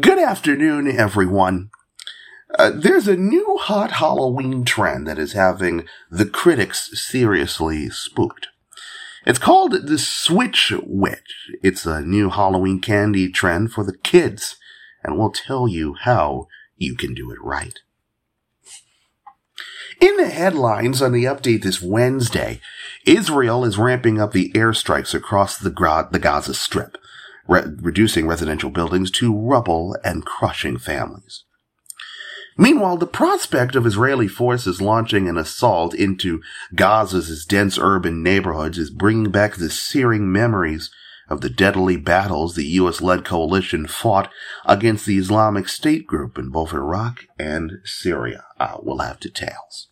Good afternoon, everyone. Uh, there's a new hot Halloween trend that is having the critics seriously spooked. It's called the Switch Witch. It's a new Halloween candy trend for the kids, and we'll tell you how you can do it right. In the headlines on the update this Wednesday, Israel is ramping up the airstrikes across the, Gaza Strip, re- reducing residential buildings to rubble and crushing families. Meanwhile, the prospect of Israeli forces launching an assault into Gaza's dense urban neighborhoods is bringing back the searing memories of the deadly battles the U.S.-led coalition fought against the Islamic State group in both Iraq and Syria. Uh, we'll have details.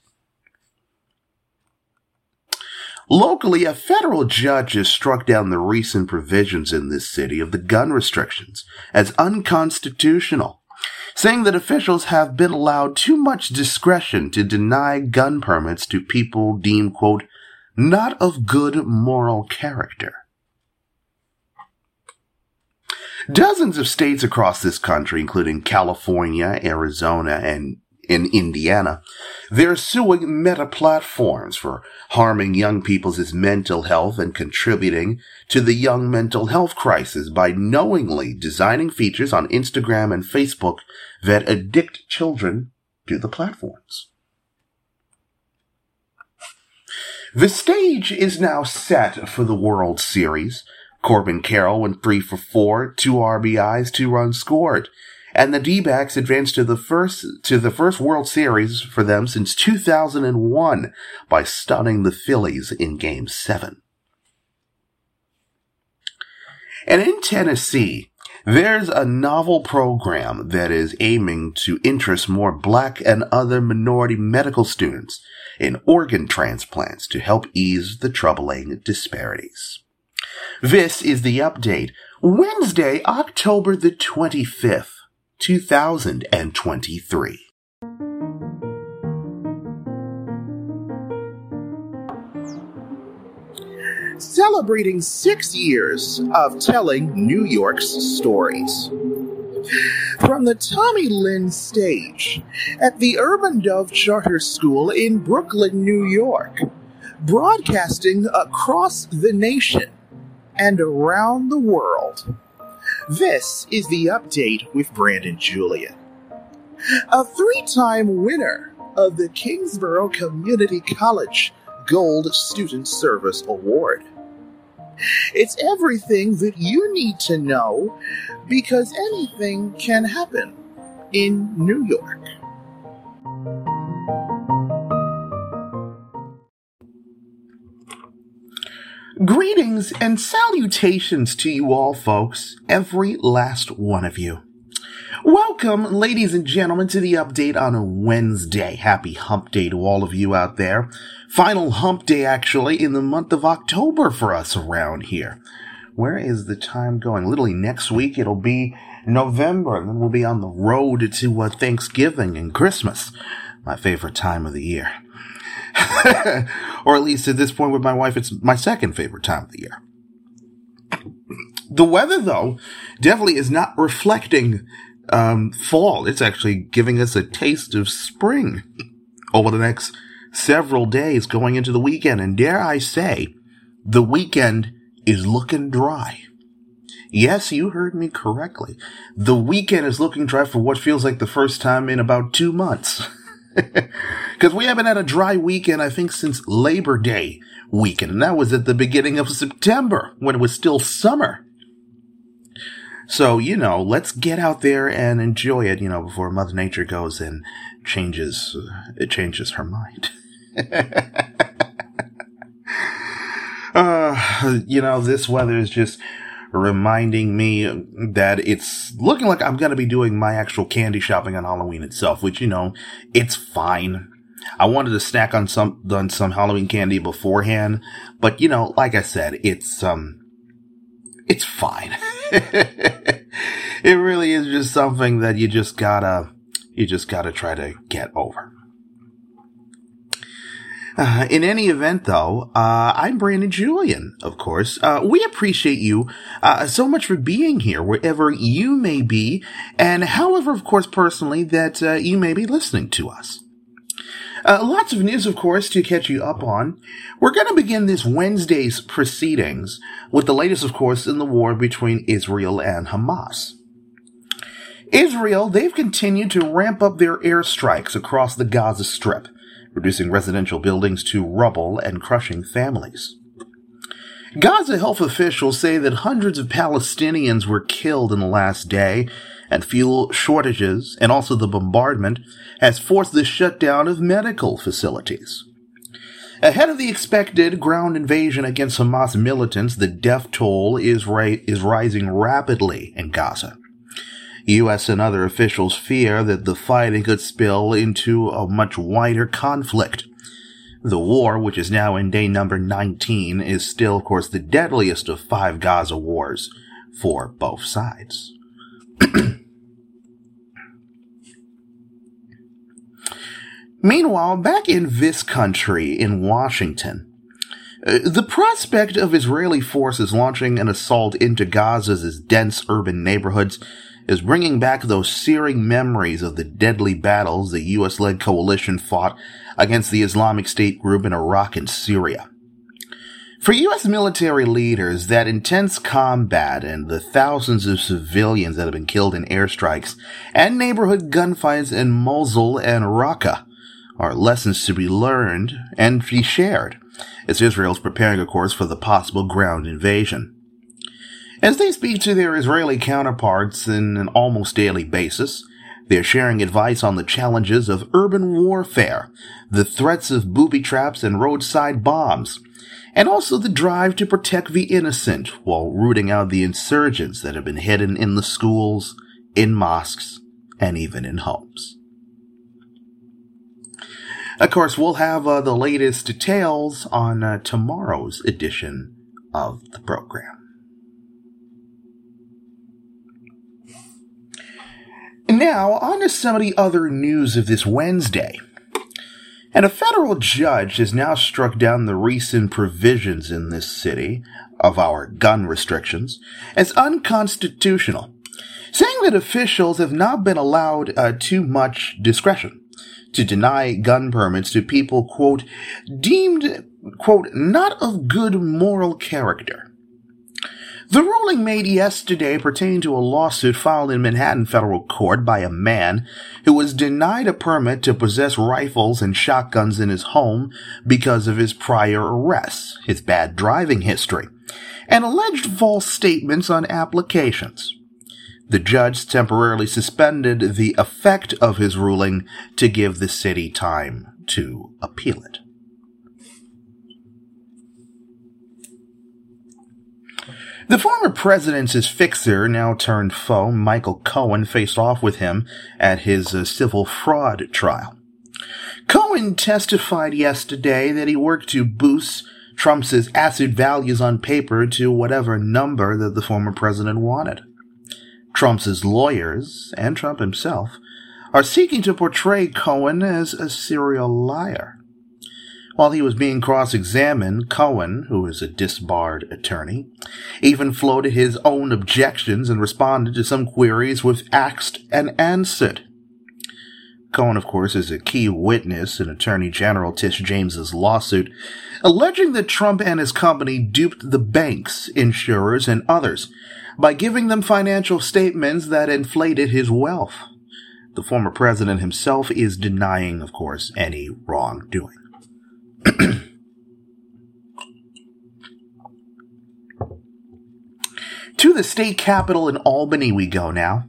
Locally, a federal judge has struck down the recent provisions in this city of the gun restrictions as unconstitutional, saying that officials have been allowed too much discretion to deny gun permits to people deemed, quote, not of good moral character. Dozens of states across this country, including California, Arizona, and in Indiana. They're suing meta platforms for harming young people's mental health and contributing to the young mental health crisis by knowingly designing features on Instagram and Facebook that addict children to the platforms. The stage is now set for the World Series. Corbin Carroll went three for four, two RBIs, two runs scored and the D-backs advanced to the first to the first World Series for them since 2001 by stunning the Phillies in Game 7. And in Tennessee, there's a novel program that is aiming to interest more black and other minority medical students in organ transplants to help ease the troubling disparities. This is the update. Wednesday, October the 25th. 2023. Celebrating six years of telling New York's stories. From the Tommy Lynn stage at the Urban Dove Charter School in Brooklyn, New York, broadcasting across the nation and around the world. This is the update with Brandon Julien. A three time winner of the Kingsborough Community College Gold Student Service Award. It's everything that you need to know because anything can happen in New York. Greetings and salutations to you all, folks, every last one of you. Welcome, ladies and gentlemen, to the update on a Wednesday. Happy hump day to all of you out there. Final hump day, actually, in the month of October for us around here. Where is the time going? Literally next week it'll be November, and then we'll be on the road to uh, Thanksgiving and Christmas. My favorite time of the year. or at least at this point with my wife, it's my second favorite time of the year. The weather, though, definitely is not reflecting um, fall. It's actually giving us a taste of spring over the next several days going into the weekend. And dare I say, the weekend is looking dry. Yes, you heard me correctly. The weekend is looking dry for what feels like the first time in about two months. Because we haven't had a dry weekend, I think, since Labor Day weekend. And that was at the beginning of September when it was still summer. So, you know, let's get out there and enjoy it, you know, before Mother Nature goes and changes, it changes her mind. uh, you know, this weather is just reminding me that it's looking like I'm going to be doing my actual candy shopping on Halloween itself, which, you know, it's fine. I wanted to snack on some, on some Halloween candy beforehand, but you know, like I said, it's, um, it's fine. it really is just something that you just gotta, you just gotta try to get over. Uh, in any event, though, uh, I'm Brandon Julien, of course. Uh, we appreciate you uh, so much for being here, wherever you may be, and however, of course, personally, that uh, you may be listening to us. Uh, lots of news, of course, to catch you up on. We're going to begin this Wednesday's proceedings with the latest, of course, in the war between Israel and Hamas. Israel, they've continued to ramp up their airstrikes across the Gaza Strip, reducing residential buildings to rubble and crushing families. Gaza health officials say that hundreds of Palestinians were killed in the last day, and fuel shortages and also the bombardment has forced the shutdown of medical facilities. Ahead of the expected ground invasion against Hamas militants, the death toll is, ra- is rising rapidly in Gaza. U.S. and other officials fear that the fighting could spill into a much wider conflict. The war, which is now in day number 19, is still, of course, the deadliest of five Gaza wars for both sides. Meanwhile, back in this country, in Washington, uh, the prospect of Israeli forces launching an assault into Gaza's dense urban neighborhoods is bringing back those searing memories of the deadly battles the US-led coalition fought against the Islamic State group in Iraq and Syria. For U.S. military leaders, that intense combat and the thousands of civilians that have been killed in airstrikes and neighborhood gunfights in Mosul and Raqqa are lessons to be learned and be shared, as Israel is preparing, of course, for the possible ground invasion. As they speak to their Israeli counterparts in an almost daily basis, they're sharing advice on the challenges of urban warfare, the threats of booby traps and roadside bombs, and also the drive to protect the innocent while rooting out the insurgents that have been hidden in the schools, in mosques, and even in homes. Of course, we'll have uh, the latest details on uh, tomorrow's edition of the program. Now, on to some of the other news of this Wednesday. And a federal judge has now struck down the recent provisions in this city of our gun restrictions as unconstitutional, saying that officials have not been allowed uh, too much discretion to deny gun permits to people, quote, deemed, quote, not of good moral character. The ruling made yesterday pertained to a lawsuit filed in Manhattan federal court by a man who was denied a permit to possess rifles and shotguns in his home because of his prior arrests, his bad driving history, and alleged false statements on applications. The judge temporarily suspended the effect of his ruling to give the city time to appeal it. The former president's fixer, now turned foe, Michael Cohen, faced off with him at his uh, civil fraud trial. Cohen testified yesterday that he worked to boost Trump's asset values on paper to whatever number that the former president wanted. Trump's lawyers, and Trump himself, are seeking to portray Cohen as a serial liar. While he was being cross examined, Cohen, who is a disbarred attorney, even floated his own objections and responded to some queries with axed and answered. Cohen, of course, is a key witness in Attorney General Tish James's lawsuit, alleging that Trump and his company duped the banks, insurers, and others by giving them financial statements that inflated his wealth. The former president himself is denying, of course, any wrongdoing. to the state capitol in Albany we go now,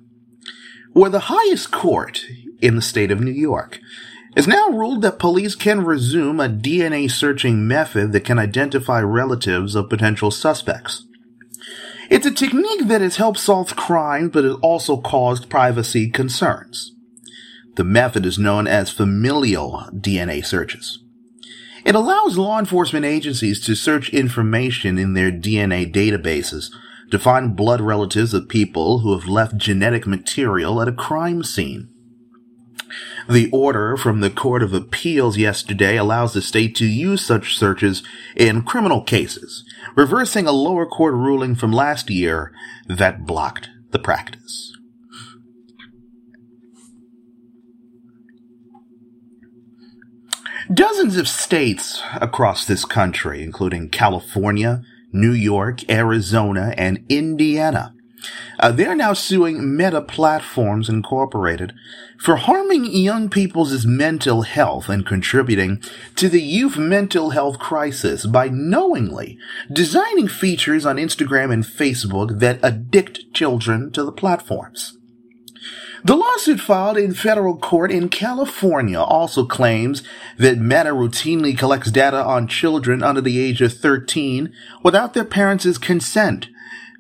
where the highest court in the state of New York has now ruled that police can resume a DNA searching method that can identify relatives of potential suspects. It's a technique that has helped solve crime, but has also caused privacy concerns. The method is known as familial DNA searches. It allows law enforcement agencies to search information in their DNA databases to find blood relatives of people who have left genetic material at a crime scene. The order from the Court of Appeals yesterday allows the state to use such searches in criminal cases, reversing a lower court ruling from last year that blocked the practice. Dozens of states across this country, including California, New York, Arizona, and Indiana, uh, they're now suing Meta Platforms Incorporated for harming young people's mental health and contributing to the youth mental health crisis by knowingly designing features on Instagram and Facebook that addict children to the platforms. The lawsuit filed in federal court in California also claims that Meta routinely collects data on children under the age of 13 without their parents' consent,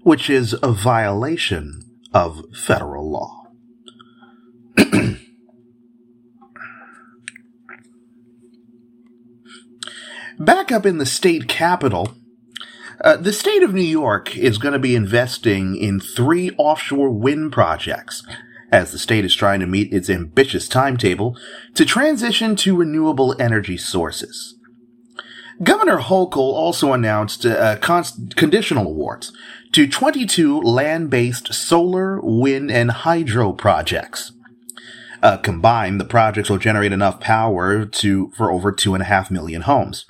which is a violation of federal law. Back up in the state capital, uh, the state of New York is going to be investing in three offshore wind projects as the state is trying to meet its ambitious timetable to transition to renewable energy sources. Governor Hochul also announced uh, conditional awards to 22 land-based solar, wind, and hydro projects. Uh, combined, the projects will generate enough power to for over two and a half million homes,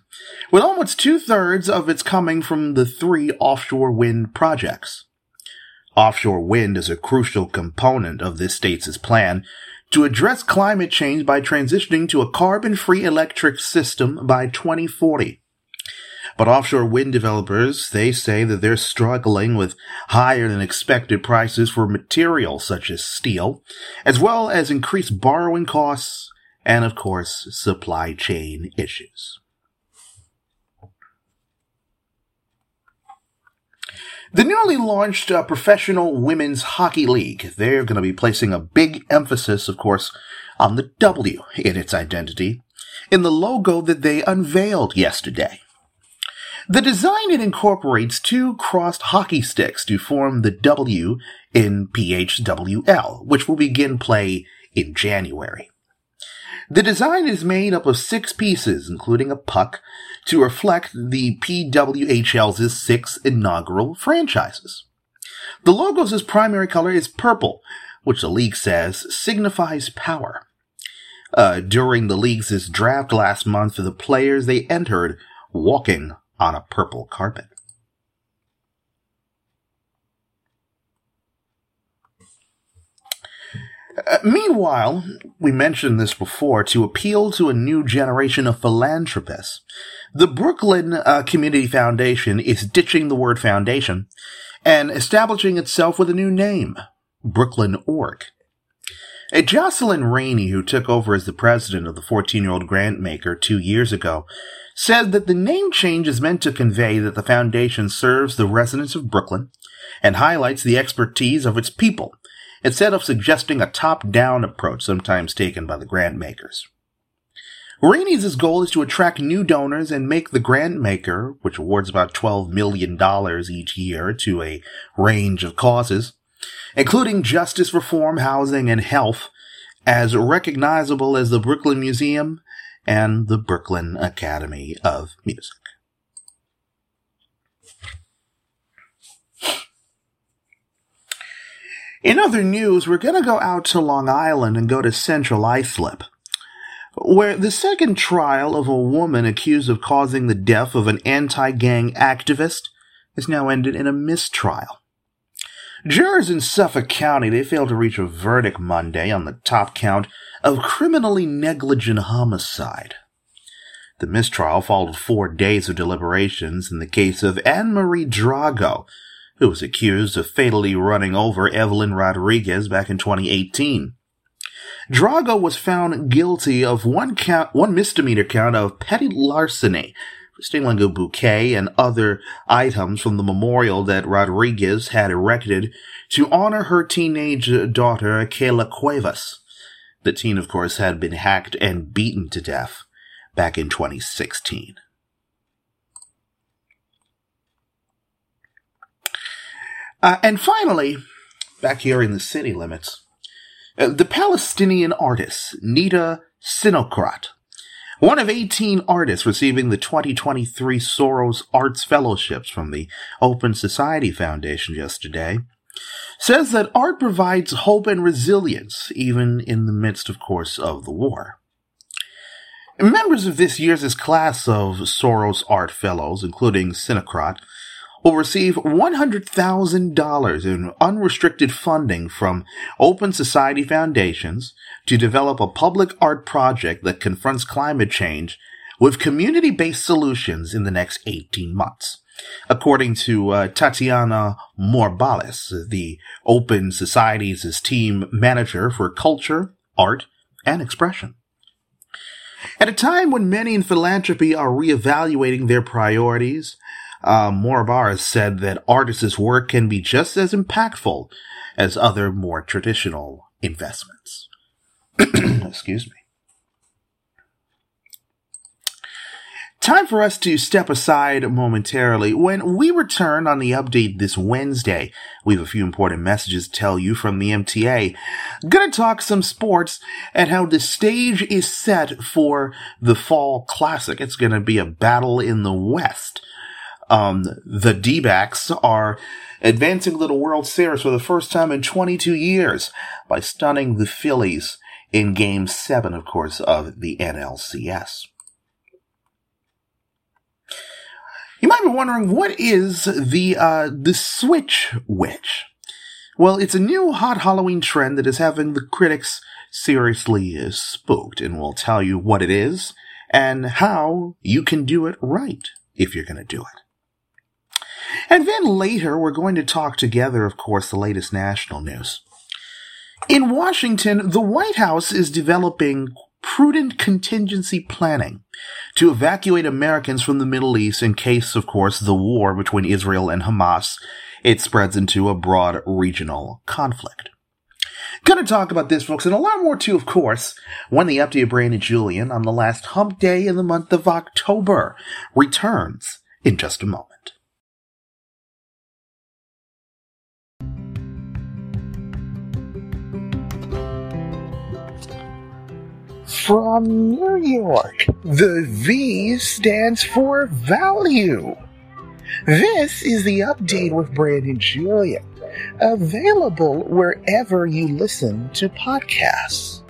with almost two thirds of its coming from the three offshore wind projects. Offshore wind is a crucial component of this state's plan to address climate change by transitioning to a carbon-free electric system by 2040. But offshore wind developers, they say that they're struggling with higher than expected prices for materials such as steel, as well as increased borrowing costs and, of course, supply chain issues. The newly launched uh, Professional Women's Hockey League, they're going to be placing a big emphasis, of course, on the W in its identity in the logo that they unveiled yesterday. The design it incorporates two crossed hockey sticks to form the W in PHWL, which will begin play in January. The design is made up of six pieces, including a puck, to reflect the PWHL's six inaugural franchises. The logo's primary color is purple, which the league says signifies power. Uh, during the league's draft last month, the players they entered walking on a purple carpet. Uh, meanwhile, we mentioned this before, to appeal to a new generation of philanthropists, the Brooklyn uh, Community Foundation is ditching the word foundation and establishing itself with a new name, Brooklyn Org. A Jocelyn Rainey, who took over as the president of the 14 year old grant maker two years ago, said that the name change is meant to convey that the foundation serves the residents of Brooklyn and highlights the expertise of its people instead of suggesting a top-down approach sometimes taken by the grant makers. Rainey's goal is to attract new donors and make the grant maker, which awards about $12 million each year to a range of causes, including justice reform, housing, and health, as recognizable as the Brooklyn Museum and the Brooklyn Academy of Music. In other news, we're going to go out to Long Island and go to Central Islip, where the second trial of a woman accused of causing the death of an anti-gang activist has now ended in a mistrial. Jurors in Suffolk County, they failed to reach a verdict Monday on the top count of criminally negligent homicide. The mistrial followed four days of deliberations in the case of Anne Marie Drago, who was accused of fatally running over Evelyn Rodriguez back in 2018. Drago was found guilty of one count, one misdemeanor count of petty larceny stealing a bouquet and other items from the memorial that Rodriguez had erected to honor her teenage daughter, Kayla Cuevas. The teen, of course, had been hacked and beaten to death back in 2016. Uh, and finally, back here in the city limits, Uh, the Palestinian artist Nita Sinocrat, one of 18 artists receiving the 2023 Soros Arts Fellowships from the Open Society Foundation yesterday, says that art provides hope and resilience even in the midst, of course, of the war. Members of this year's class of Soros Art Fellows, including Sinocrat, will receive $100,000 in unrestricted funding from Open Society Foundations to develop a public art project that confronts climate change with community based solutions in the next 18 months. According to uh, Tatiana Morbales, the Open Society's team manager for culture, art, and expression. At a time when many in philanthropy are reevaluating their priorities, uh, Morabar said that artists' work can be just as impactful as other more traditional investments. Excuse me. Time for us to step aside momentarily. When we return on the update this Wednesday, we have a few important messages to tell you from the MTA. Gonna talk some sports and how the stage is set for the Fall Classic. It's gonna be a battle in the West. Um, the D-backs are advancing to the World Series for the first time in 22 years by stunning the Phillies in Game 7, of course, of the NLCS. You might be wondering what is the uh, the Switch Witch? Well, it's a new hot Halloween trend that is having the critics seriously spooked, and we'll tell you what it is and how you can do it right if you're going to do it. And then later, we're going to talk together, of course, the latest national news. In Washington, the White House is developing prudent contingency planning to evacuate Americans from the Middle East in case, of course, the war between Israel and Hamas it spreads into a broad regional conflict. Gonna talk about this, folks, and a lot more too, of course, when the update of Brandon Julien on the last hump day in the month of October returns in just a moment. From New York. The V stands for value. This is the update with Brandon Julien, available wherever you listen to podcasts.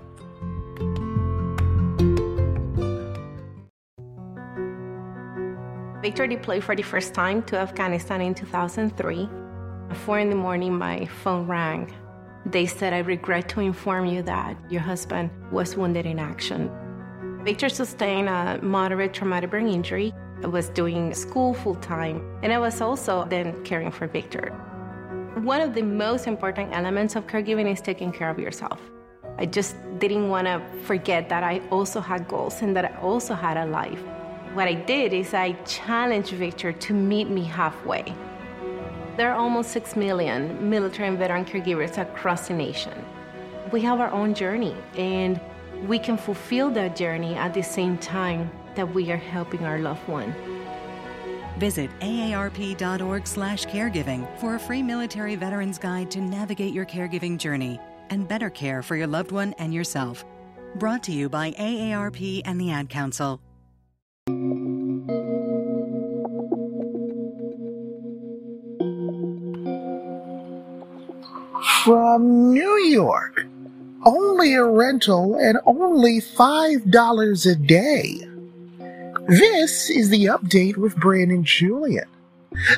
Victor deployed for the first time to Afghanistan in 2003. At 4 in the morning, my phone rang they said, I regret to inform you that your husband was wounded in action. Victor sustained a moderate traumatic brain injury. I was doing school full time, and I was also then caring for Victor. One of the most important elements of caregiving is taking care of yourself. I just didn't want to forget that I also had goals and that I also had a life. What I did is I challenged Victor to meet me halfway. There are almost 6 million military and veteran caregivers across the nation. We have our own journey, and we can fulfill that journey at the same time that we are helping our loved one. Visit aarp.org slash caregiving for a free military veterans guide to navigate your caregiving journey and better care for your loved one and yourself. Brought to you by AARP and the Ad Council. From New York. Only a rental and only $5 a day. This is the update with Brandon Julien.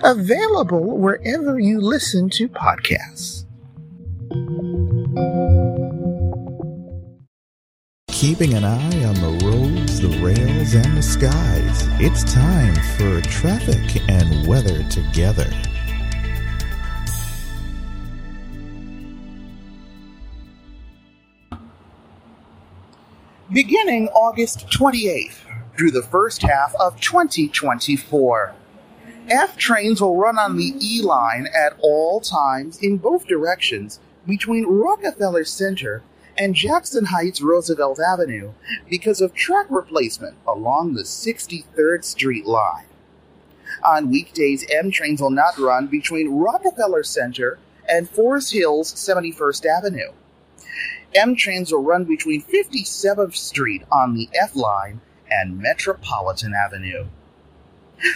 Available wherever you listen to podcasts. Keeping an eye on the roads, the rails, and the skies, it's time for traffic and weather together. Beginning August 28th through the first half of 2024. F trains will run on the E line at all times in both directions between Rockefeller Center and Jackson Heights Roosevelt Avenue because of track replacement along the 63rd Street line. On weekdays, M trains will not run between Rockefeller Center and Forest Hills 71st Avenue. M trains will run between 57th Street on the F line and Metropolitan Avenue.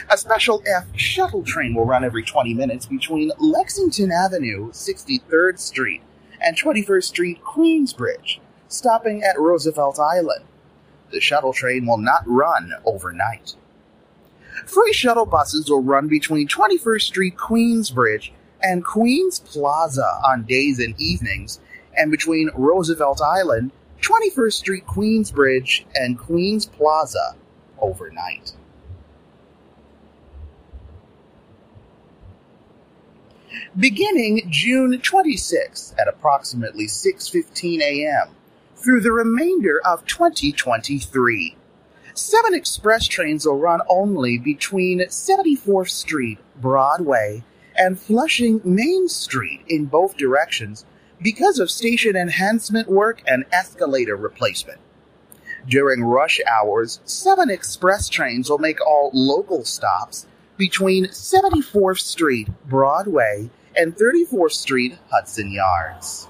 A special F shuttle train will run every 20 minutes between Lexington Avenue, 63rd Street, and 21st Street, Queensbridge, stopping at Roosevelt Island. The shuttle train will not run overnight. Free shuttle buses will run between 21st Street, Queensbridge, and Queens Plaza on days and evenings, and between Roosevelt Island, 21st Street, Queensbridge, and Queens Plaza overnight. Beginning June 26th at approximately 6:15 a.m. through the remainder of 2023. Seven express trains will run only between 74th Street, Broadway, and Flushing Main Street in both directions because of station enhancement work and escalator replacement. During rush hours, seven express trains will make all local stops between 74th Street, Broadway, and 34th Street, Hudson Yards.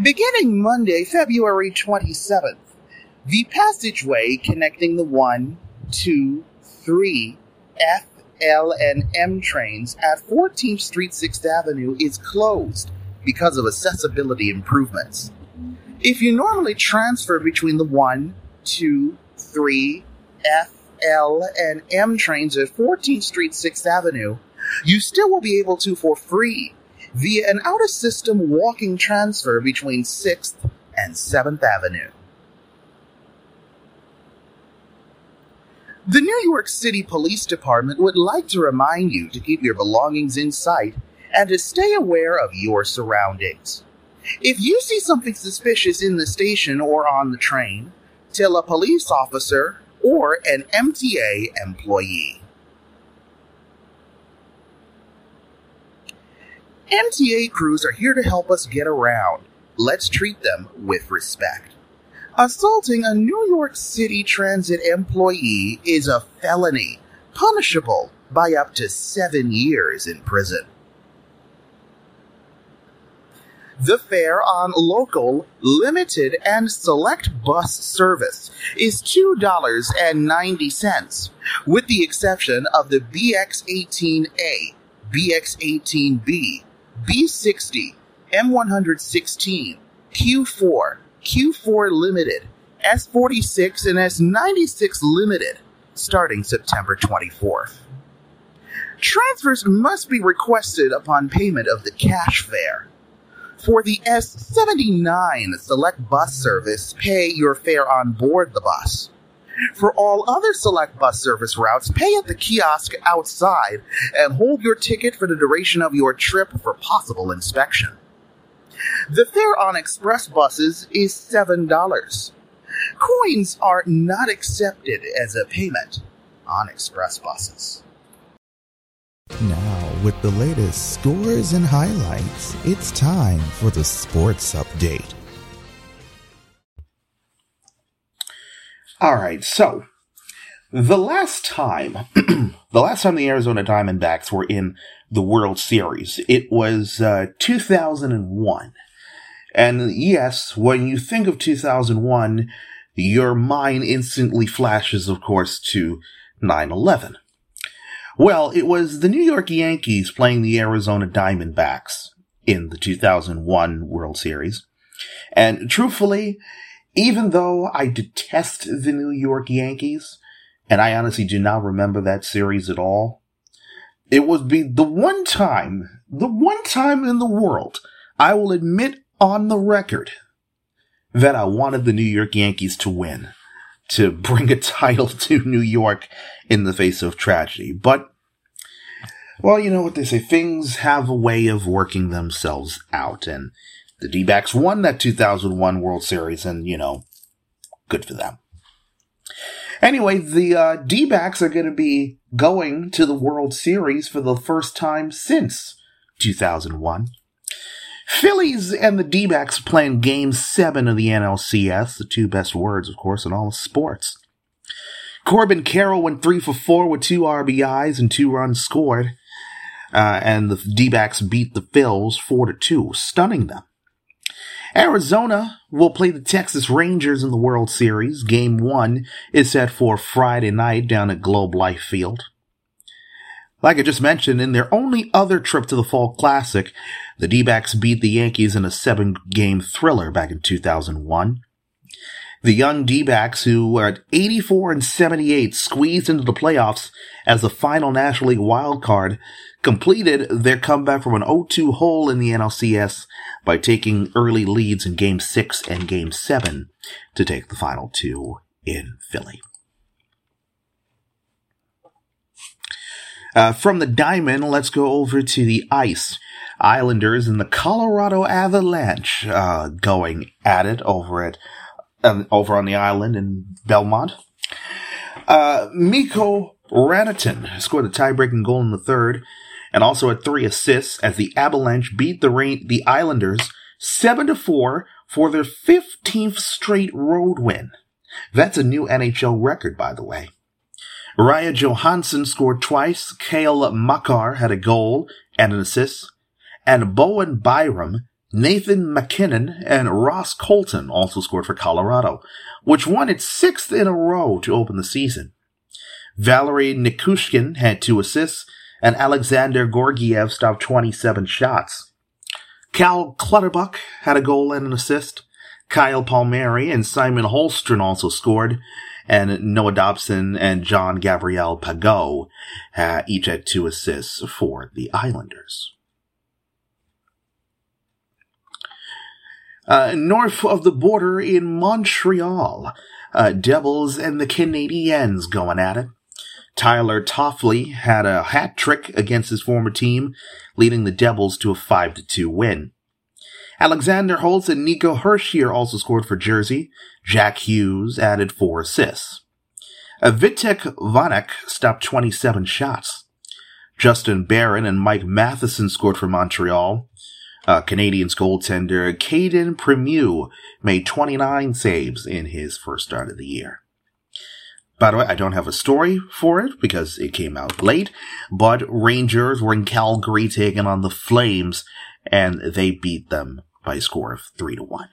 Beginning Monday, February 27th, the passageway connecting the 1, 2, 3, F, L, and M trains at 14th Street, 6th Avenue is closed because of accessibility improvements. If you normally transfer between the 1, 2, 3, F, L, and M trains at 14th Street, 6th Avenue, you still will be able to for free via an out of system walking transfer between 6th and 7th Avenue. The New York City Police Department would like to remind you to keep your belongings in sight and to stay aware of your surroundings. If you see something suspicious in the station or on the train, tell a police officer or an MTA employee. MTA crews are here to help us get around. Let's treat them with respect. Assaulting a New York City Transit employee is a felony, punishable by up to seven years in prison. The fare on local, limited, and select bus service is $2.90, with the exception of the BX18A, BX18B, B60, M116, Q4, Q4 Limited, S46, and S96 Limited, starting September 24th. Transfers must be requested upon payment of the cash fare. For the S79 Select Bus Service, pay your fare on board the bus. For all other select bus service routes, pay at the kiosk outside and hold your ticket for the duration of your trip for possible inspection. The fare on express buses is $7. Coins are not accepted as a payment on express buses. Now, with the latest scores and highlights, it's time for the sports update. All right, so the last time, the last time the Arizona Diamondbacks were in the World Series, it was uh, 2001. And yes, when you think of 2001, your mind instantly flashes, of course, to 9 11. Well, it was the New York Yankees playing the Arizona Diamondbacks in the 2001 World Series. And truthfully, even though I detest the New York Yankees, and I honestly do not remember that series at all, it would be the one time, the one time in the world I will admit on the record that I wanted the New York Yankees to win, to bring a title to New York in the face of tragedy. But, well, you know what they say, things have a way of working themselves out, and the D backs won that 2001 World Series, and, you know, good for them. Anyway, the uh, D backs are going to be going to the World Series for the first time since 2001. Phillies and the D backs playing game seven of the NLCS, the two best words, of course, in all of sports. Corbin Carroll went three for four with two RBIs and two runs scored. uh, and the D-backs beat the Phils four to two, stunning them. Arizona will play the Texas Rangers in the World Series. Game one is set for Friday night down at Globe Life Field. Like I just mentioned, in their only other trip to the Fall Classic, the D-backs beat the Yankees in a seven-game thriller back in 2001. The young D-backs, who were at 84 and 78, squeezed into the playoffs as the final National League wild card, completed their comeback from an 0-2 hole in the NLCS by taking early leads in Game 6 and Game 7 to take the final two in Philly. Uh, from the diamond, let's go over to the ice. Islanders and the Colorado Avalanche uh, going at it over at um, over on the island in Belmont. Uh, Mikko Rantanen scored a tie-breaking goal in the third, and also had three assists as the Avalanche beat the Rain- the Islanders seven to four for their fifteenth straight road win. That's a new NHL record, by the way. Ryan Johansen scored twice. Cale Makar had a goal and an assist. And Bowen Byram, Nathan MacKinnon, and Ross Colton also scored for Colorado, which won its sixth in a row to open the season. Valeri Nichushkin had two assists, and Alexander Georgiev stopped 27 shots. Cal Clutterbuck had a goal and an assist. Kyle Palmieri and Simon Holmstrom also scored, and Noah Dobson and John Gabriel Pageau uh, each had two assists for the Islanders. Uh, north of the border in Montreal, uh, Devils and the Canadiens going at it. Tyler Toffoli had a hat trick against his former team, leading the Devils to a 5-2 win. Alexander Holtz and Nico Hischier also scored for Jersey. Jack Hughes added four assists. Vitek Vanecek stopped 27 shots. Justin Barron and Mike Matheson scored for Montreal. Uh, Canadiens goaltender Cayden Primeau made 29 saves in his first start of the year. By the way, I don't have a story for it because it came out late, but Rangers were in Calgary taking on the Flames and they beat them by a score of 3 to 1.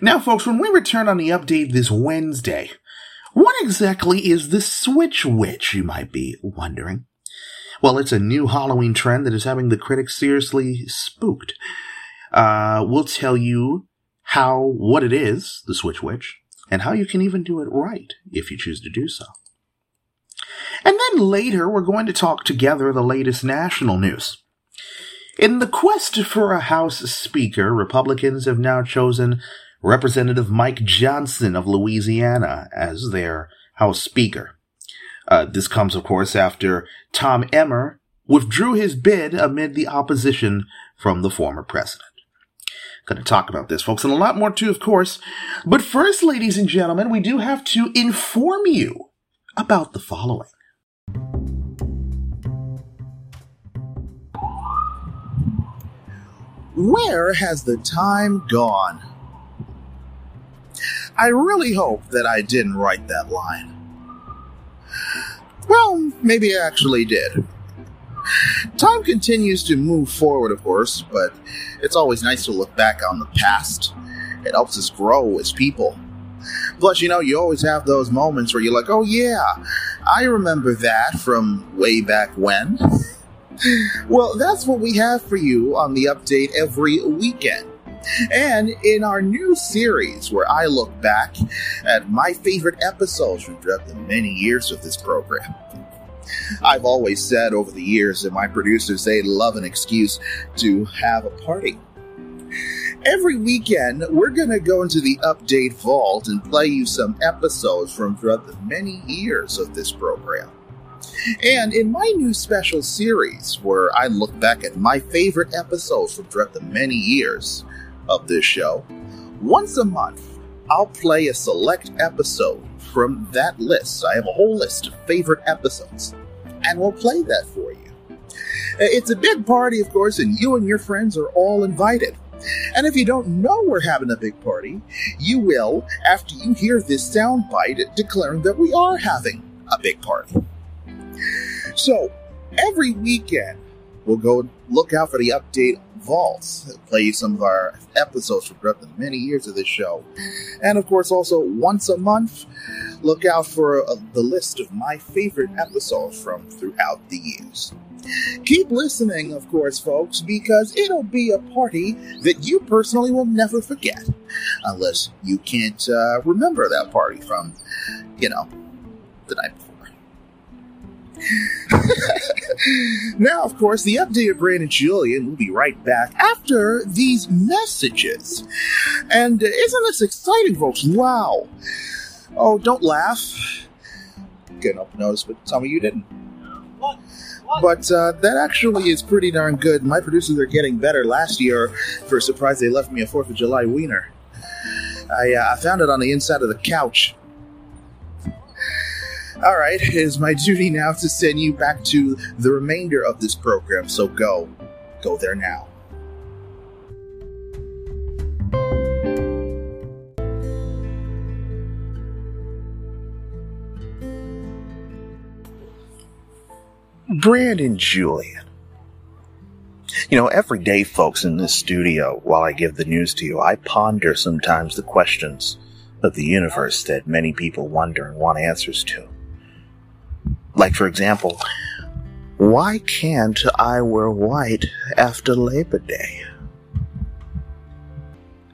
Now, folks, when we return on the update this Wednesday, what exactly is the Switch Witch, you might be wondering? Well, it's a new Halloween trend that is having the critics seriously spooked. Uh, we'll tell you how, what it is, the Switch Witch, and how you can even do it right if you choose to do so. And then later, we're going to talk together the latest national news. In the quest for a House Speaker, Republicans have now chosen Representative Mike Johnson of Louisiana as their House Speaker. Uh, this comes, of course, after Tom Emmer withdrew his bid amid the opposition from the former president. Going to talk about this, folks, and a lot more too, of course. But first, ladies and gentlemen, we do have to inform you about the following. Where has the time gone? I really hope that I didn't write that line. Well, maybe I actually did. Time continues to move forward, of course, but it's always nice to look back on the past. It helps us grow as people. Plus, you know, you always have those moments where you're like, oh yeah, I remember that from way back when. well, that's what we have for you on the update every weekend. And in our new series, where I look back at my favorite episodes from throughout the many years of this program. I've always said over the years that my producers, they love an excuse to have a party. Every weekend, we're going to go into the update vault and play you some episodes from throughout the many years of this program. And in my new special series, where I look back at my favorite episodes from throughout the many years of this show, once a month, I'll play a select episode from that list. I have a whole list of favorite episodes, and we'll play that for you. It's a big party, of course, and you and your friends are all invited. And if you don't know we're having a big party, you will after you hear this soundbite declaring that we are having a big party. So, every weekend, we'll go look out for the update vaults, play some of our episodes from throughout the many years of this show. And of course, also once a month, look out for uh, the list of my favorite episodes from throughout the years. Keep listening, of course, folks, because it'll be a party that you personally will never forget. Unless you can't uh, remember that party from, you know, the night before. now, of course, the updated Brandon Julien will be right back after these messages. And uh, isn't this exciting, folks? Wow. Oh, don't laugh. Getting up and notice, but some of you didn't. But uh, that actually is pretty darn good. My producers are getting better. Last year, for a surprise, they left me a 4th of July wiener. I, uh, I found it on the inside of the couch. All right, it is my duty now to send you back to the remainder of this program, so go. Go there now. Brandon Julien. You know, every day, folks, in this studio, while I give the news to you, I ponder sometimes the questions of the universe that many people wonder and want answers to. Like, for example, why can't I wear white after Labor Day?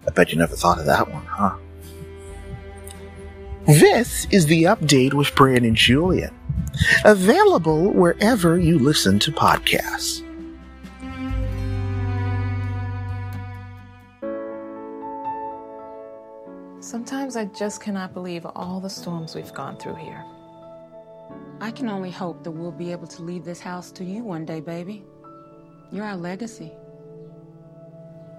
I bet you never thought of that one, huh? This is the update with Brandon and Julien. Available wherever you listen to podcasts. Sometimes I just cannot believe all the storms we've gone through here. I can only hope that we'll be able to leave this house to you one day, baby. You're our legacy.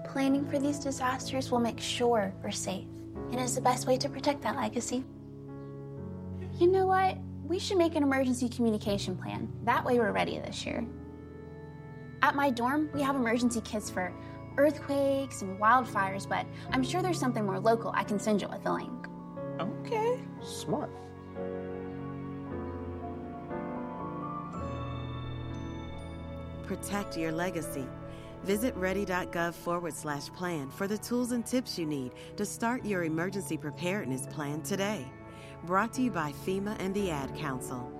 Planning for these disasters will make sure we're safe, and is the best way to protect that legacy. You know what? We should make an emergency communication plan. That way we're ready this year. At my dorm, we have emergency kits for earthquakes and wildfires, but I'm sure there's something more local I can send you with a link. Okay. Smart. Protect your legacy. Visit ready.gov forward slash plan for the tools and tips you need to start your emergency preparedness plan today. Brought to you by FEMA and the Ad Council.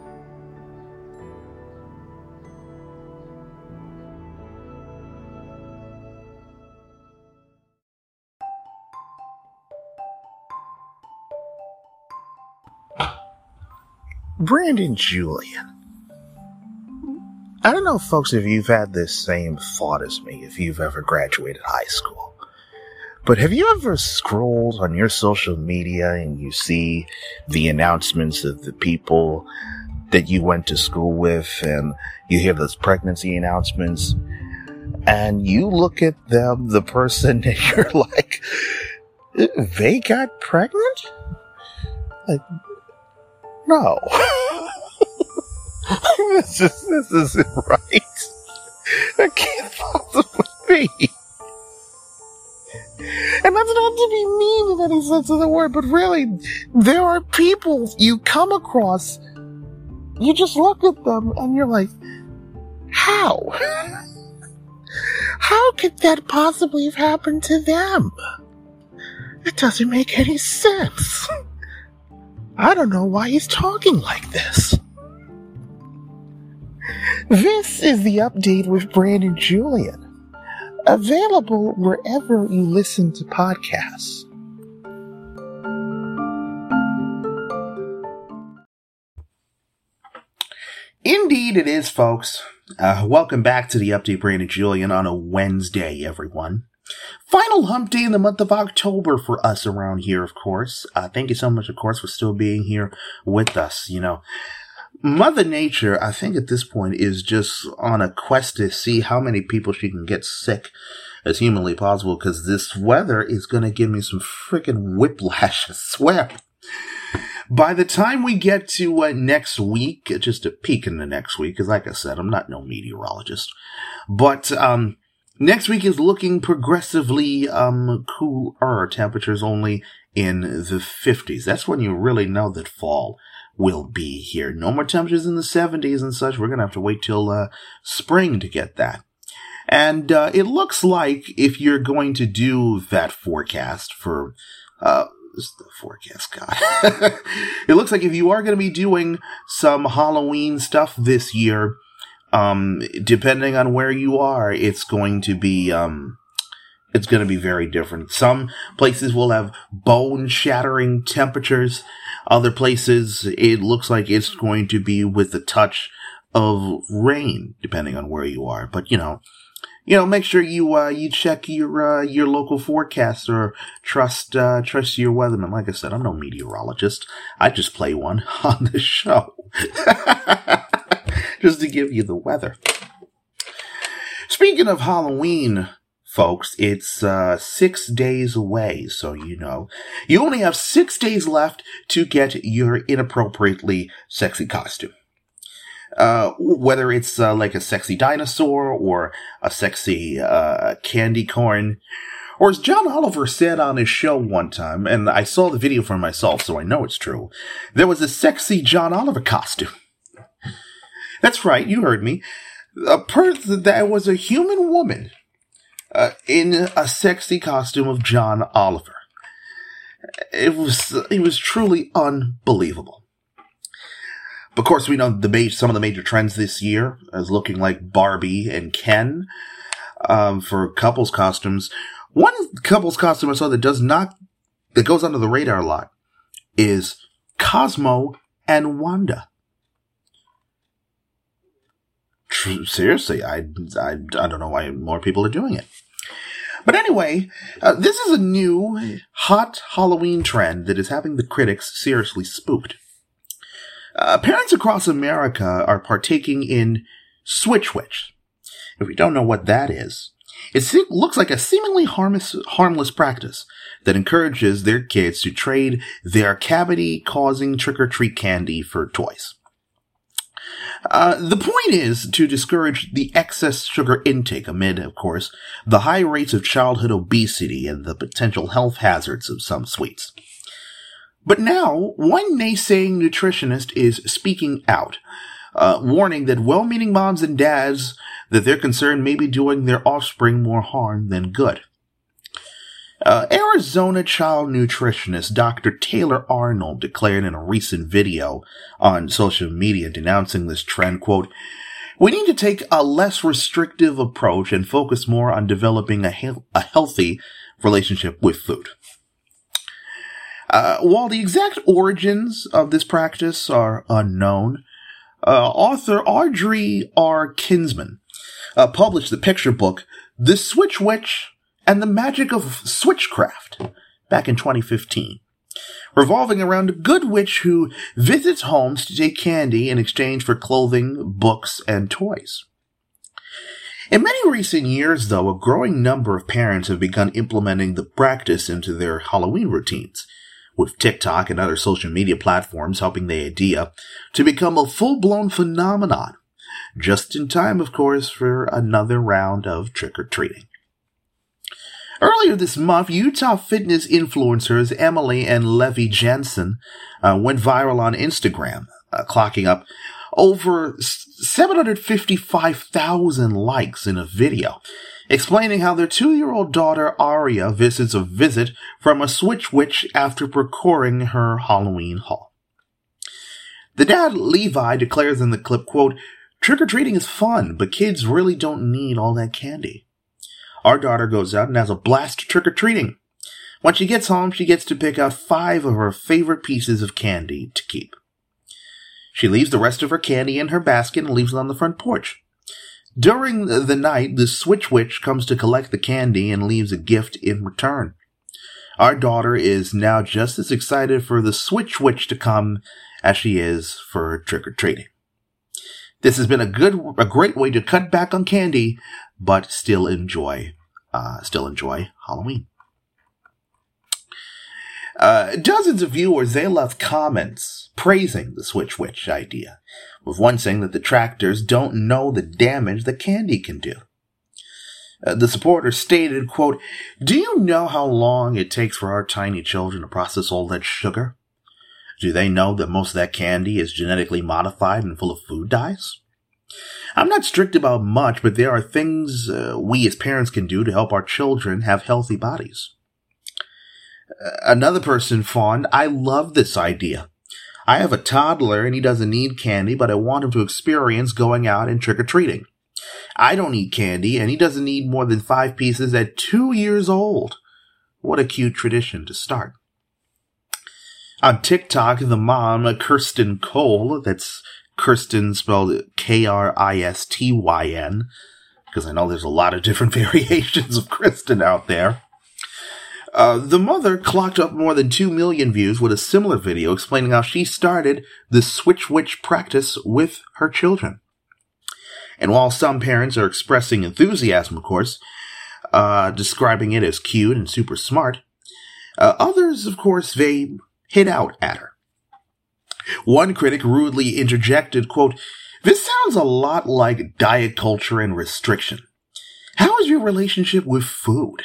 Brandon Julien. I don't know, folks, if you've had this same thought as me, if you've ever graduated high school. But have you ever scrolled on your social media and you see the announcements of the people that you went to school with and you hear those pregnancy announcements and you look at them, the person and you're like, they got pregnant? Like, no. this is, this isn't right. That can't possibly be. And that's not to be mean in any sense of the word, but really, there are people you come across, you just look at them and you're like, how? How could that possibly have happened to them? It doesn't make any sense. I don't know why he's talking like this. This is the update with Brandon Julien. Available wherever you listen to podcasts. Indeed, it is, folks. Uh, welcome back to the update, Brandon Julien, on a Wednesday, everyone. Final hump day in the month of October for us around here, of course. Uh, thank you so much, of course, for still being here with us. You know, Mother Nature, I think at this point, is just on a quest to see how many people she can get sick as humanly possible because this weather is going to give me some freaking whiplash, I swear. By the time we get to uh, next week, just a peek in the next week, because like I said, I'm not no meteorologist, but um, next week is looking progressively um, cooler. Temperatures only in the 50s. That's when you really know that fall will be here. No more temperatures in the 70s and such. We're going to have to wait till uh, spring to get that. And uh, it looks like if you're going to do that forecast for uh, the forecast, God. it looks like if you are going to be doing some Halloween stuff this year, um, depending on where you are, it's going to be um, it's going to be very different. Some places will have bone shattering temperatures. Other places, it looks like it's going to be with a touch of rain, depending on where you are. But you know, you know, make sure you uh, you check your uh, your local forecast or trust uh, trust your weatherman. Like I said, I'm no meteorologist. I just play one on the show, just to give you the weather. Speaking of Halloween, folks, it's uh, six days away, so you know you only have six days left to get your inappropriately sexy costume. Uh, whether it's uh, like a sexy dinosaur or a sexy uh, candy corn. Or as John Oliver said on his show one time, and I saw the video for myself, so I know it's true, there was a sexy John Oliver costume. That's right, you heard me. A person that was a human woman uh, in a sexy costume of John Oliver. It was it was truly unbelievable. Of course, we know the some of the major trends this year is looking like Barbie and Ken um, for couples costumes. One couples costume I saw that does not that goes under the radar a lot is Cosmo and Wanda. Seriously, I, I I don't know why more people are doing it. But anyway, uh, this is a new hot Halloween trend that is having the critics seriously spooked. Uh, parents across America are partaking in Switch Witch. If you don't know what that is, it looks like a seemingly harmless, harmless practice that encourages their kids to trade their cavity causing trick or treat candy for toys. Uh, the point is to discourage the excess sugar intake amid, of course, the high rates of childhood obesity and the potential health hazards of some sweets. But now, one naysaying nutritionist is speaking out, uh, warning that well-meaning moms and dads that they're concerned may be doing their offspring more harm than good. Uh, Arizona child nutritionist Dr. Taylor Arnold declared in a recent video on social media denouncing this trend, quote, we need to take a less restrictive approach and focus more on developing a, he- a healthy relationship with food. Uh, while the exact origins of this practice are unknown, uh, author Audrey R. Kinsman uh, published the picture book The Switch Witch and the Magic of Switchcraft back in 2015, revolving around a good witch who visits homes to take candy in exchange for clothing, books, and toys. In many recent years, though, a growing number of parents have begun implementing the practice into their Halloween routines, with TikTok and other social media platforms helping the idea to become a full-blown phenomenon, just in time, of course, for another round of trick-or-treating. Earlier this month, Utah fitness influencers Emily and Levi Jensen uh, went viral on Instagram, uh, clocking up over 755,000 likes in a video explaining how their two-year-old daughter Aria visits a visit from a switch witch after procuring her Halloween haul. The dad, Levi, declares in the clip, quote, Trick-or-treating is fun, but kids really don't need all that candy. Our daughter goes out and has a blast trick-or-treating. When she gets home, she gets to pick out five of her favorite pieces of candy to keep. She leaves the rest of her candy in her basket and leaves it on the front porch. During the night, the Switch Witch comes to collect the candy and leaves a gift in return. Our daughter is now just as excited for the Switch Witch to come as she is for trick or treating. This has been a good, a great way to cut back on candy, but still enjoy, uh, still enjoy Halloween. Uh, dozens of viewers, they left comments praising the Switch Witch idea, with one saying that detractors don't know the damage that candy can do. Uh, the supporter stated, quote, Do you know how long it takes for our tiny children to process all that sugar? Do they know that most of that candy is genetically modified and full of food dyes? I'm not strict about much, but there are things uh, we as parents can do to help our children have healthy bodies. Uh, another person fawned, I love this idea. I have a toddler and he doesn't need candy, but I want him to experience going out and trick or treating. I don't eat candy and he doesn't need more than five pieces at two years old. What a cute tradition to start. On TikTok, the mom, Kristyn Cole, that's Kristyn spelled K R I S T Y N, because I know there's a lot of different variations of Kristen out there. Uh, the mother clocked up more than 2 million views with a similar video explaining how she started the Switch Witch practice with her children. And while some parents are expressing enthusiasm, of course, uh, describing it as cute and super smart, uh, others, of course, they hit out at her. One critic rudely interjected, quote, This sounds a lot like diet culture and restriction. How is your relationship with food?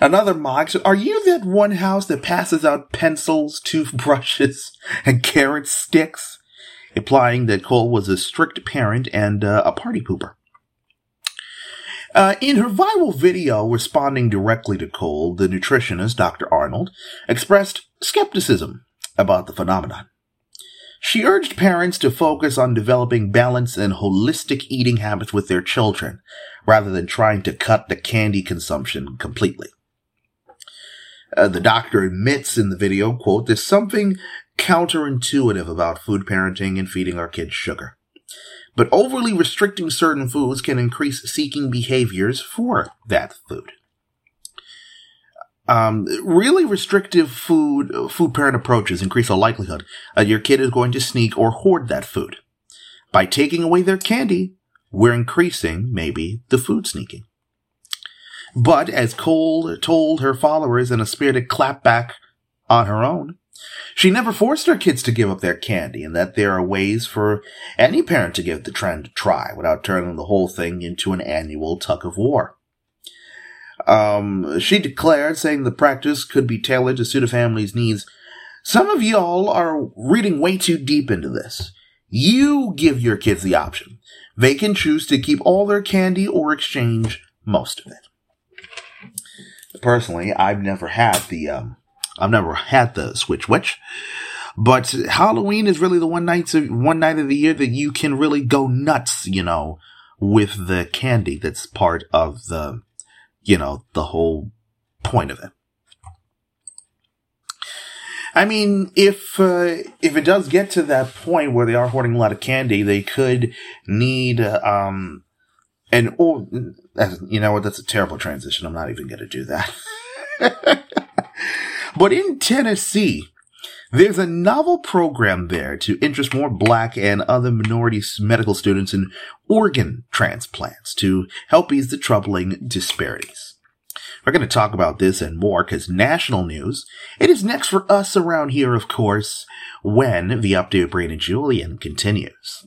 Another mocks, are you that one house that passes out pencils, toothbrushes, and carrot sticks? Implying that Cole was a strict parent and uh, a party pooper. Uh, in her viral video responding directly to Cole, the nutritionist, Dr. Arnold, expressed skepticism about the phenomenon. She urged parents to focus on developing balanced and holistic eating habits with their children, rather than trying to cut the candy consumption completely. Uh, the doctor admits in the video, quote, there's something counterintuitive about food parenting and feeding our kids sugar. But overly restricting certain foods can increase seeking behaviors for that food. Um, really restrictive food food parent approaches increase the likelihood that your kid is going to sneak or hoard that food. By taking away their candy, we're increasing, maybe, the food sneaking. But as Cole told her followers in a spirited clapback on her own, she never forced her kids to give up their candy and that there are ways for any parent to give the trend a try without turning the whole thing into an annual tug of war. Um, she declared, saying the practice could be tailored to suit a family's needs. Some of y'all are reading way too deep into this. You give your kids the option. They can choose to keep all their candy or exchange most of it. Personally, I've never had the, um, I've never had the Switch Witch, but Halloween is really the one night, of, one night of the year that you can really go nuts, you know, with the candy that's part of the, you know, the whole point of it. I mean, if uh, if it does get to that point where they are hoarding a lot of candy, they could need um an or you know what? That's a terrible transition. I'm not even going to do that. but in Tennessee, there's a novel program there to interest more black and other minority medical students in organ transplants to help ease the troubling disparities. We're going to talk about this and more because national news. It is next for us around here, of course, when the update with Brandon Julien continues.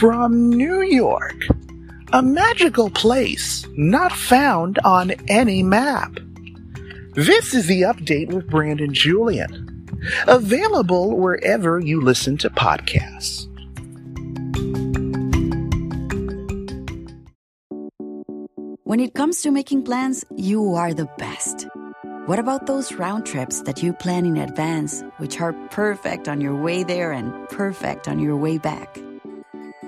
From New York, a magical place not found on any map. This is the update with Brandon Julien, available wherever you listen to podcasts. When it comes to making plans, you are the best. What about those round trips that you plan in advance, which are perfect on your way there and perfect on your way back?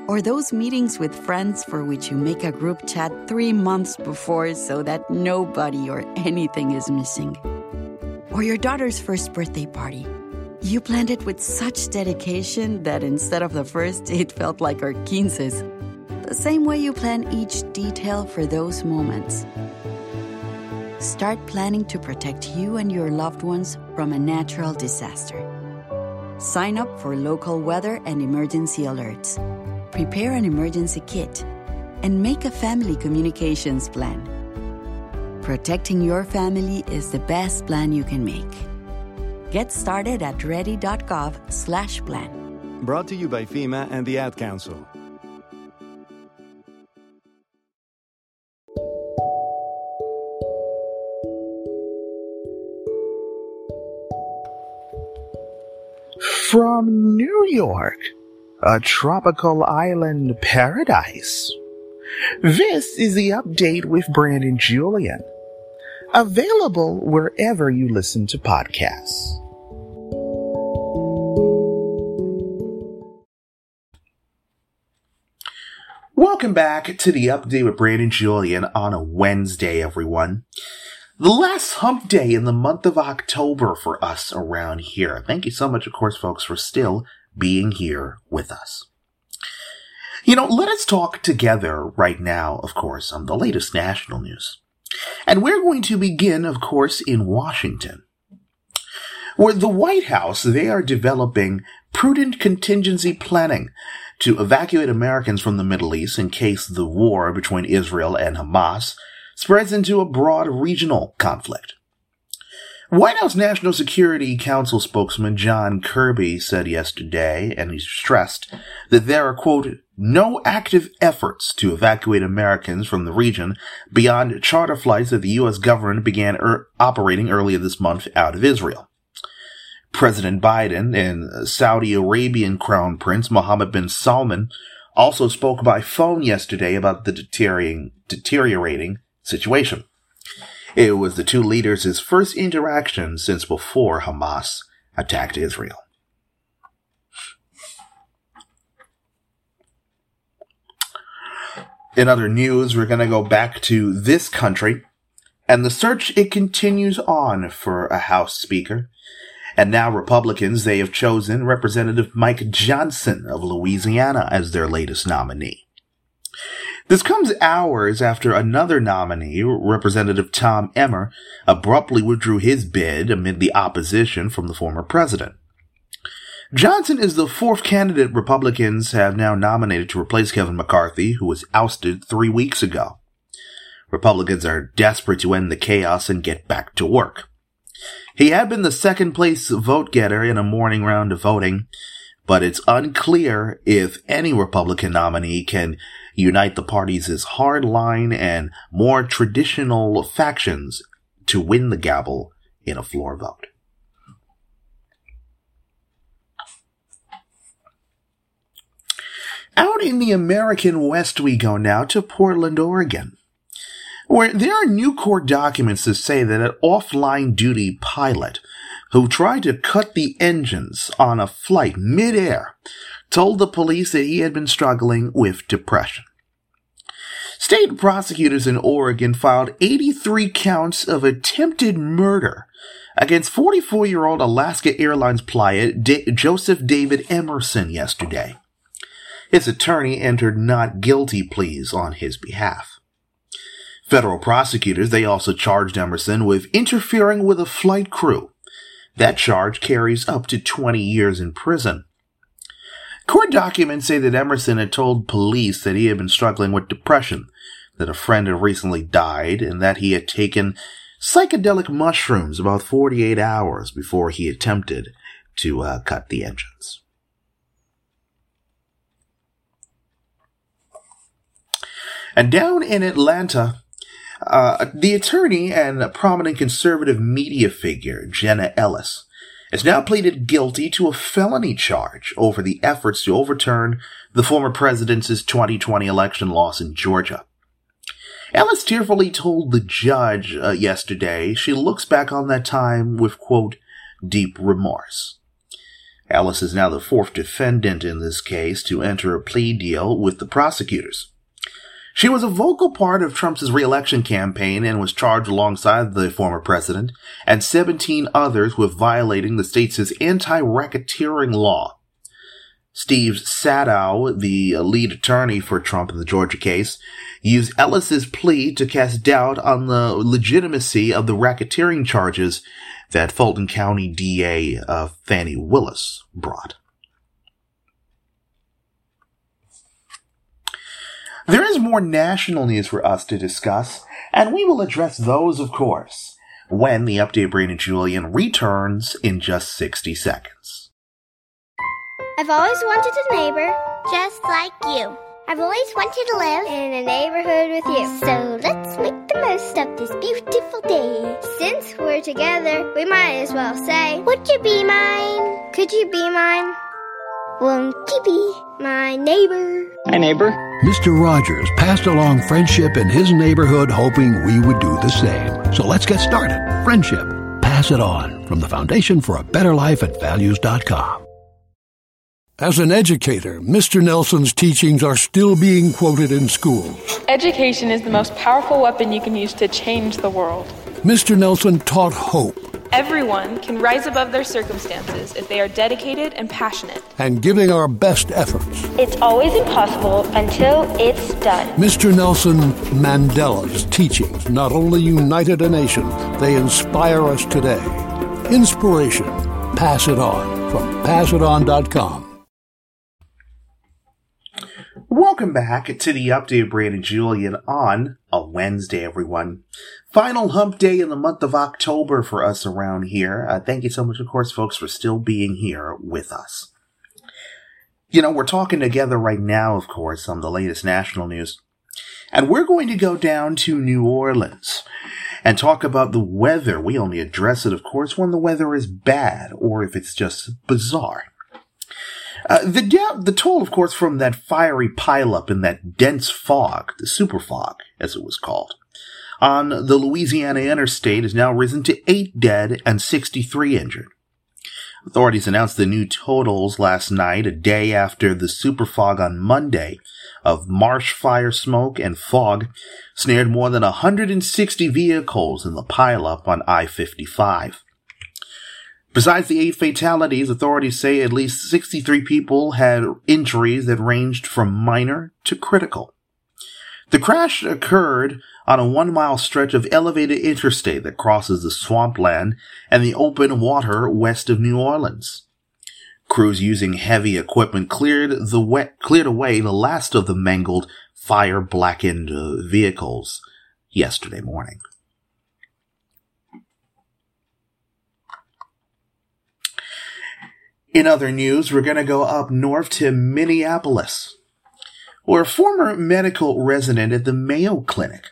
Or those meetings with friends for which you make a group chat three months before so that nobody or anything is missing? Or your daughter's first birthday party? You planned it with such dedication that instead of the first, it felt like our quinces the same way you plan each detail for those moments. Start planning to protect you and your loved ones from a natural disaster. Sign up for local weather and emergency alerts prepare an emergency kit, and make a family communications plan. Protecting your family is the best plan you can make. Get started at ready.gov/plan. Brought to you by FEMA and the Ad Council. From New York a tropical island paradise. This is the update with Brandon Julien. Available wherever you listen to podcasts. Welcome back to the update with Brandon Julien on a Wednesday, everyone. The last hump day in the month of October for us around here. Thank you so much, of course, folks, for still being here with us. You know, let us talk together right now, of course, on the latest national news. And we're going to begin, of course, in Washington. Where the White House, they are developing prudent contingency planning to evacuate Americans from the Middle East in case the war between Israel and Hamas spreads into a broad regional conflict. White House National Security Council spokesman John Kirby said yesterday, and he stressed that there are, quote, no active efforts to evacuate Americans from the region beyond charter flights that the U.S. government began er- operating earlier this month out of Israel. President Biden and Saudi Arabian Crown Prince Mohammed bin Salman also spoke by phone yesterday about the deteriorating, deteriorating situation. It was the two leaders' first interaction since before Hamas attacked Israel. In other news, we're going to go back to this country, and the search it continues on for a House Speaker. And now Republicans, they have chosen Representative Mike Johnson of Louisiana as their latest nominee. This comes hours after another nominee, Representative Tom Emmer, abruptly withdrew his bid amid the opposition from the former president. Johnson is the fourth candidate Republicans have now nominated to replace Kevin McCarthy, who was ousted three weeks ago. Republicans are desperate to end the chaos and get back to work. He had been the second place vote getter in a morning round of voting, but it's unclear if any Republican nominee can unite the party's hardline and more traditional factions to win the gavel in a floor vote. Out in the American West we go now to Portland, Oregon where there are new court documents that say that an offline duty pilot who tried to cut the engines on a flight midair told the police that he had been struggling with depression. State prosecutors in Oregon filed 83 counts of attempted murder against 44 year old Alaska Airlines pilot D- Joseph David Emerson yesterday. His attorney entered not guilty pleas on his behalf. Federal prosecutors, they also charged Emerson with interfering with a flight crew. That charge carries up to 20 years in prison. Court documents say that Emerson had told police that he had been struggling with depression, that a friend had recently died, and that he had taken psychedelic mushrooms about 48 hours before he attempted to uh, cut the engines. And down in Atlanta, uh, the attorney and prominent conservative media figure, Jenna Ellis, has now pleaded guilty to a felony charge over the efforts to overturn the former president's 2020 election loss in Georgia. Ellis tearfully told the judge uh, yesterday she looks back on that time with, quote, deep remorse. Ellis is now the fourth defendant in this case to enter a plea deal with the prosecutors. She was a vocal part of Trump's reelection campaign and was charged alongside the former president and 17 others with violating the state's anti-racketeering law. Steve Sadow, the lead attorney for Trump in the Georgia case, used Ellis's plea to cast doubt on the legitimacy of the racketeering charges that Fulton County DA uh, Fani Willis brought. There is more national news for us to discuss, and we will address those, of course, when the update Brandon Julien returns in just 60 seconds. I've always wanted a neighbor just like you. I've always wanted to live in a neighborhood with you. So let's make the most of this beautiful day. Since we're together, we might as well say, Would you be mine? Could you be mine? Won't my neighbor? Hi, neighbor. Mr. Rogers passed along friendship in his neighborhood, hoping we would do the same. So let's get started. Friendship. Pass it on from the Foundation for a Better Life at Values.com. As an educator, Mr. Nelson's teachings are still being quoted in schools. Education is the most powerful weapon you can use to change the world. Mr. Nelson taught hope. Everyone can rise above their circumstances if they are dedicated and passionate. And giving our best efforts. It's always impossible until it's done. Mr. Nelson Mandela's teachings not only united a nation, they inspire us today. Inspiration. Pass it on from passiton.com. Welcome back to the update, Brandon Julien, on a Wednesday, everyone. Final hump day in the month of October for us around here. Uh, thank you so much, of course, folks, for still being here with us. You know, we're talking together right now, of course, on the latest national news. And we're going to go down to New Orleans and talk about the weather. We only address it, of course, when the weather is bad or if it's just bizarre. Uh, the da- the toll, of course, from that fiery pileup in that dense fog, the super fog, as it was called, on the Louisiana interstate has now risen to eight dead and 63 injured. Authorities announced the new totals last night, a day after the super fog on Monday of marsh fire smoke and fog snared more than 160 vehicles in the pileup on I-55. Besides the eight fatalities, authorities say at least 63 people had injuries that ranged from minor to critical. The crash occurred on a one mile stretch of elevated interstate that crosses the swampland and the open water west of New Orleans. Crews using heavy equipment cleared the wet, cleared away the last of the mangled, fire blackened vehicles yesterday morning. In other news, we're going to go up north to Minneapolis, where a former medical resident at the Mayo Clinic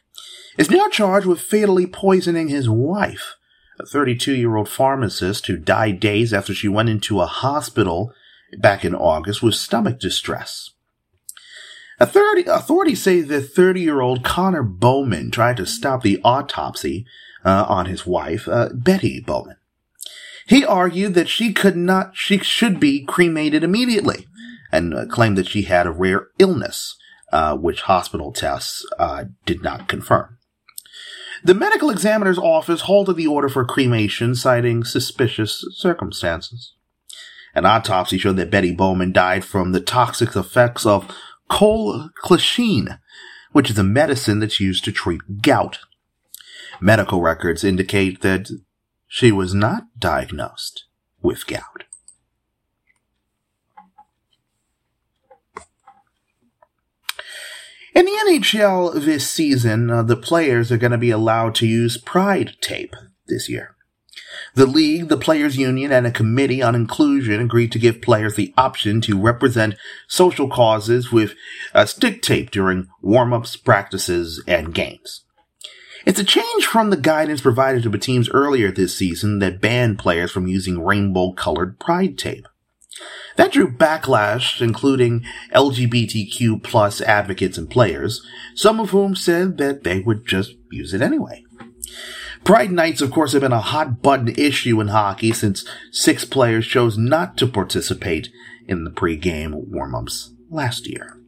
is now charged with fatally poisoning his wife, a 32 year old pharmacist who died days after she went into a hospital back in August with stomach distress. Authorities say the 30 year old Connor Bowman tried to stop the autopsy uh, on his wife, uh, Betty Bowman. He argued that she could not, she should be cremated immediately and uh, claimed that she had a rare illness, uh, which hospital tests uh, did not confirm. The medical examiner's office halted the order for cremation, citing suspicious circumstances. An autopsy showed that Betty Bowman died from the toxic effects of colchicine, which is a medicine that's used to treat gout. Medical records indicate that she was not diagnosed with gout. In the NHL this season, uh, the players are going to be allowed to use Pride tape this year. The league, the players union, and a committee on inclusion agreed to give players the option to represent social causes with uh, stick tape during warm-ups, practices, and games. It's a change from the guidance provided to the teams earlier this season that banned players from using rainbow colored pride tape. That drew backlash, including LGBTQ plus advocates and players, some of whom said that they would just use it anyway. Pride nights, of course, have been a hot button issue in hockey since six players chose not to participate in the pre-game warm-ups last year.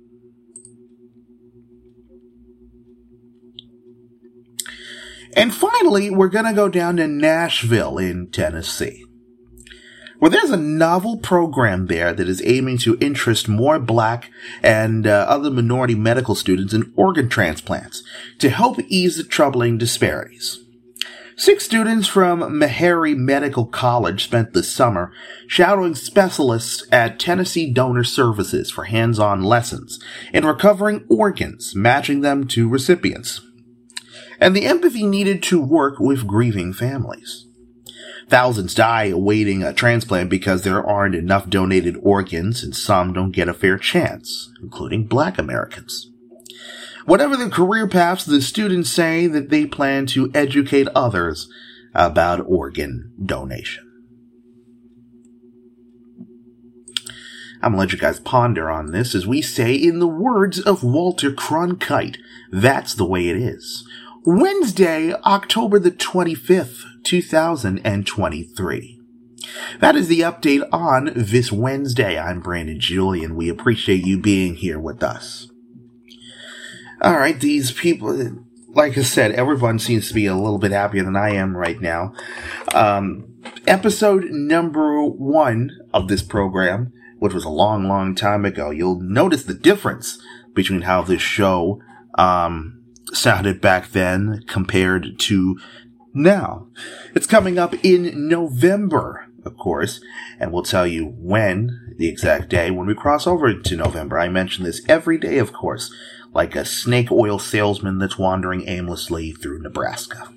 And finally, we're going to go down to Nashville in Tennessee, where there's a novel program there that is aiming to interest more black and uh, other minority medical students in organ transplants to help ease the troubling disparities. Six students from Meharry Medical College spent the summer shadowing specialists at Tennessee Donor Services for hands-on lessons in recovering organs, matching them to recipients and the empathy needed to work with grieving families. Thousands die awaiting a transplant because there aren't enough donated organs and some don't get a fair chance, including black Americans. Whatever the career paths, the students say that they plan to educate others about organ donation. I'm gonna let you guys ponder on this as we say in the words of Walter Cronkite, that's the way it is. Wednesday, October the 25th, 2023. That is the update on this Wednesday. I'm Brandon Julien. We appreciate you being here with us. All right, these people, like I said, everyone seems to be a little bit happier than I am right now. Um, episode number one of this program, which was a long, long time ago, you'll notice the difference between how this show um, sounded back then compared to now. It's coming up in November, of course, and we'll tell you when, the exact day, when we cross over to November. I mention this every day, of course, like a snake oil salesman that's wandering aimlessly through Nebraska.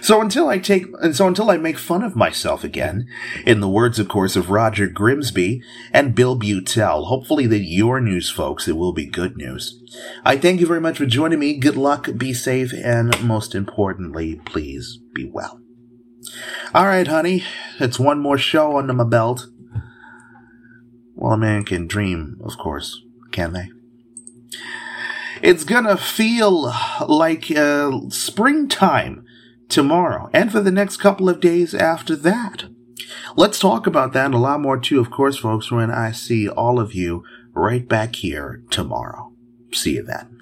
So until I take, and so until I make fun of myself again, in the words, of course, of Roger Grimsby and Bill Beutel, hopefully that your news, folks, it will be good news. I thank you very much for joining me. Good luck, be safe, and most importantly, please be well. All right, honey, it's one more show under my belt. Well, a man can dream, of course, can they? It's gonna feel like uh, springtime tomorrow and for the next couple of days after that. Let's talk about that and a lot more too, of course, folks, when I see all of you right back here tomorrow. See you then.